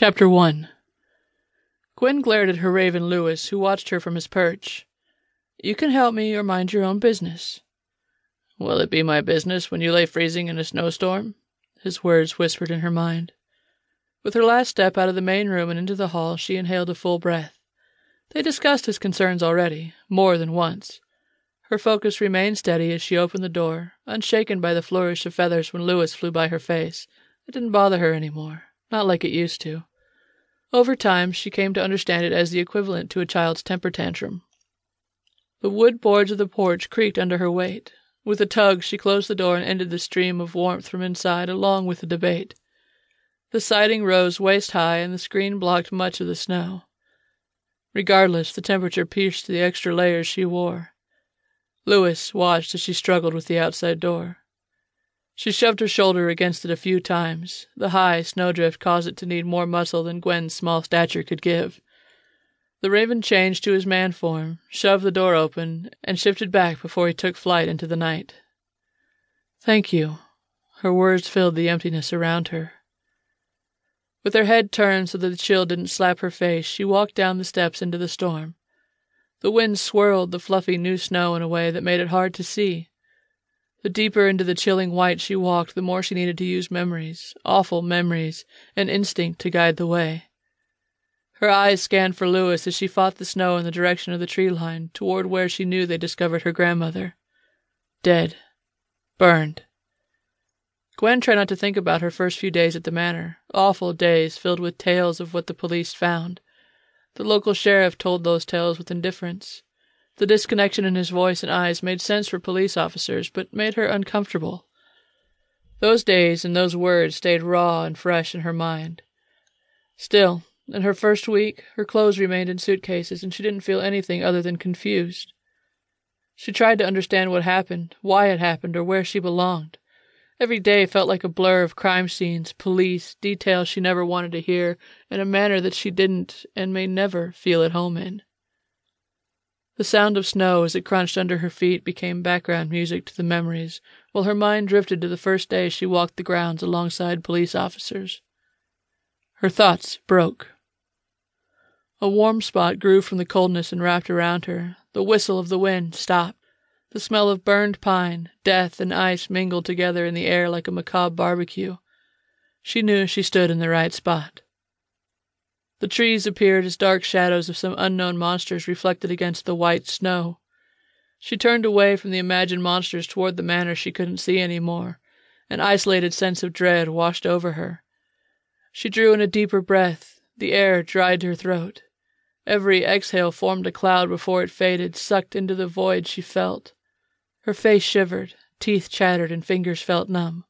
Chapter 1 Gwen glared at her raven Louis, who watched her from his perch. You can help me or mind your own business. Will it be my business when you lay freezing in a snowstorm? His words whispered in her mind. With her last step out of the main room and into the hall, she inhaled a full breath. They discussed his concerns already, more than once. Her focus remained steady as she opened the door, unshaken by the flourish of feathers when Louis flew by her face. It didn't bother her any more, not like it used to. Over time, she came to understand it as the equivalent to a child's temper tantrum. The wood boards of the porch creaked under her weight. With a tug, she closed the door and ended the stream of warmth from inside, along with the debate. The siding rose waist high, and the screen blocked much of the snow. Regardless, the temperature pierced the extra layers she wore. Louis watched as she struggled with the outside door. She shoved her shoulder against it a few times. The high snowdrift caused it to need more muscle than Gwen's small stature could give. The raven changed to his man form, shoved the door open, and shifted back before he took flight into the night. Thank you. Her words filled the emptiness around her. With her head turned so that the chill didn't slap her face, she walked down the steps into the storm. The wind swirled the fluffy new snow in a way that made it hard to see. The deeper into the chilling white she walked, the more she needed to use memories, awful memories, and instinct to guide the way. Her eyes scanned for Louis as she fought the snow in the direction of the tree line, toward where she knew they discovered her grandmother. Dead. Burned. Gwen tried not to think about her first few days at the manor, awful days filled with tales of what the police found. The local sheriff told those tales with indifference. The disconnection in his voice and eyes made sense for police officers, but made her uncomfortable. Those days and those words stayed raw and fresh in her mind. Still, in her first week, her clothes remained in suitcases, and she didn't feel anything other than confused. She tried to understand what happened, why it happened, or where she belonged. Every day felt like a blur of crime scenes, police, details she never wanted to hear, in a manner that she didn't and may never feel at home in. The sound of snow as it crunched under her feet became background music to the memories, while her mind drifted to the first day she walked the grounds alongside police officers. Her thoughts broke. A warm spot grew from the coldness and wrapped around her. The whistle of the wind stopped. The smell of burned pine, death, and ice mingled together in the air like a macabre barbecue. She knew she stood in the right spot. The trees appeared as dark shadows of some unknown monsters reflected against the white snow. She turned away from the imagined monsters toward the manor she couldn't see any more. An isolated sense of dread washed over her. She drew in a deeper breath. The air dried her throat. Every exhale formed a cloud before it faded, sucked into the void she felt. Her face shivered, teeth chattered, and fingers felt numb.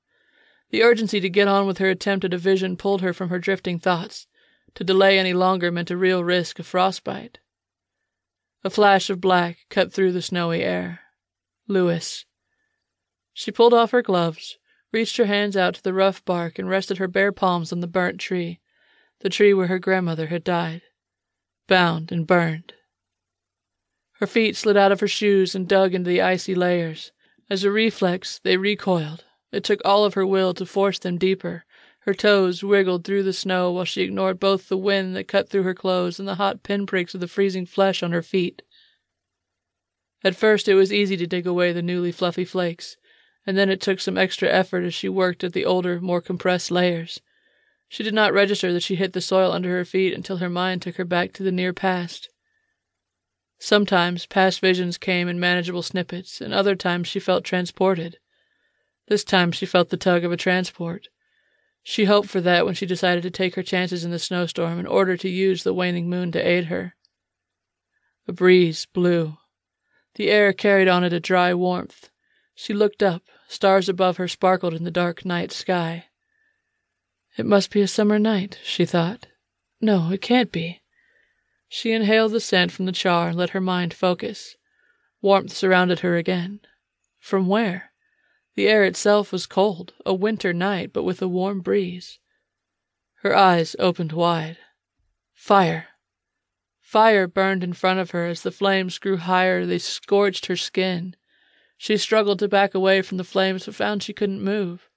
The urgency to get on with her attempt at a vision pulled her from her drifting thoughts. To delay any longer meant a real risk of frostbite. A flash of black cut through the snowy air. Louis. She pulled off her gloves, reached her hands out to the rough bark, and rested her bare palms on the burnt tree, the tree where her grandmother had died, bound and burned. Her feet slid out of her shoes and dug into the icy layers. As a reflex, they recoiled. It took all of her will to force them deeper. Her toes wriggled through the snow while she ignored both the wind that cut through her clothes and the hot pinpricks of the freezing flesh on her feet. At first, it was easy to dig away the newly fluffy flakes, and then it took some extra effort as she worked at the older, more compressed layers. She did not register that she hit the soil under her feet until her mind took her back to the near past. Sometimes past visions came in manageable snippets, and other times she felt transported. This time she felt the tug of a transport. She hoped for that when she decided to take her chances in the snowstorm in order to use the waning moon to aid her. A breeze blew. The air carried on it a dry warmth. She looked up. Stars above her sparkled in the dark night sky. It must be a summer night, she thought. No, it can't be. She inhaled the scent from the char and let her mind focus. Warmth surrounded her again. From where? The air itself was cold, a winter night, but with a warm breeze. Her eyes opened wide. Fire! Fire burned in front of her as the flames grew higher, they scorched her skin. She struggled to back away from the flames but found she couldn't move.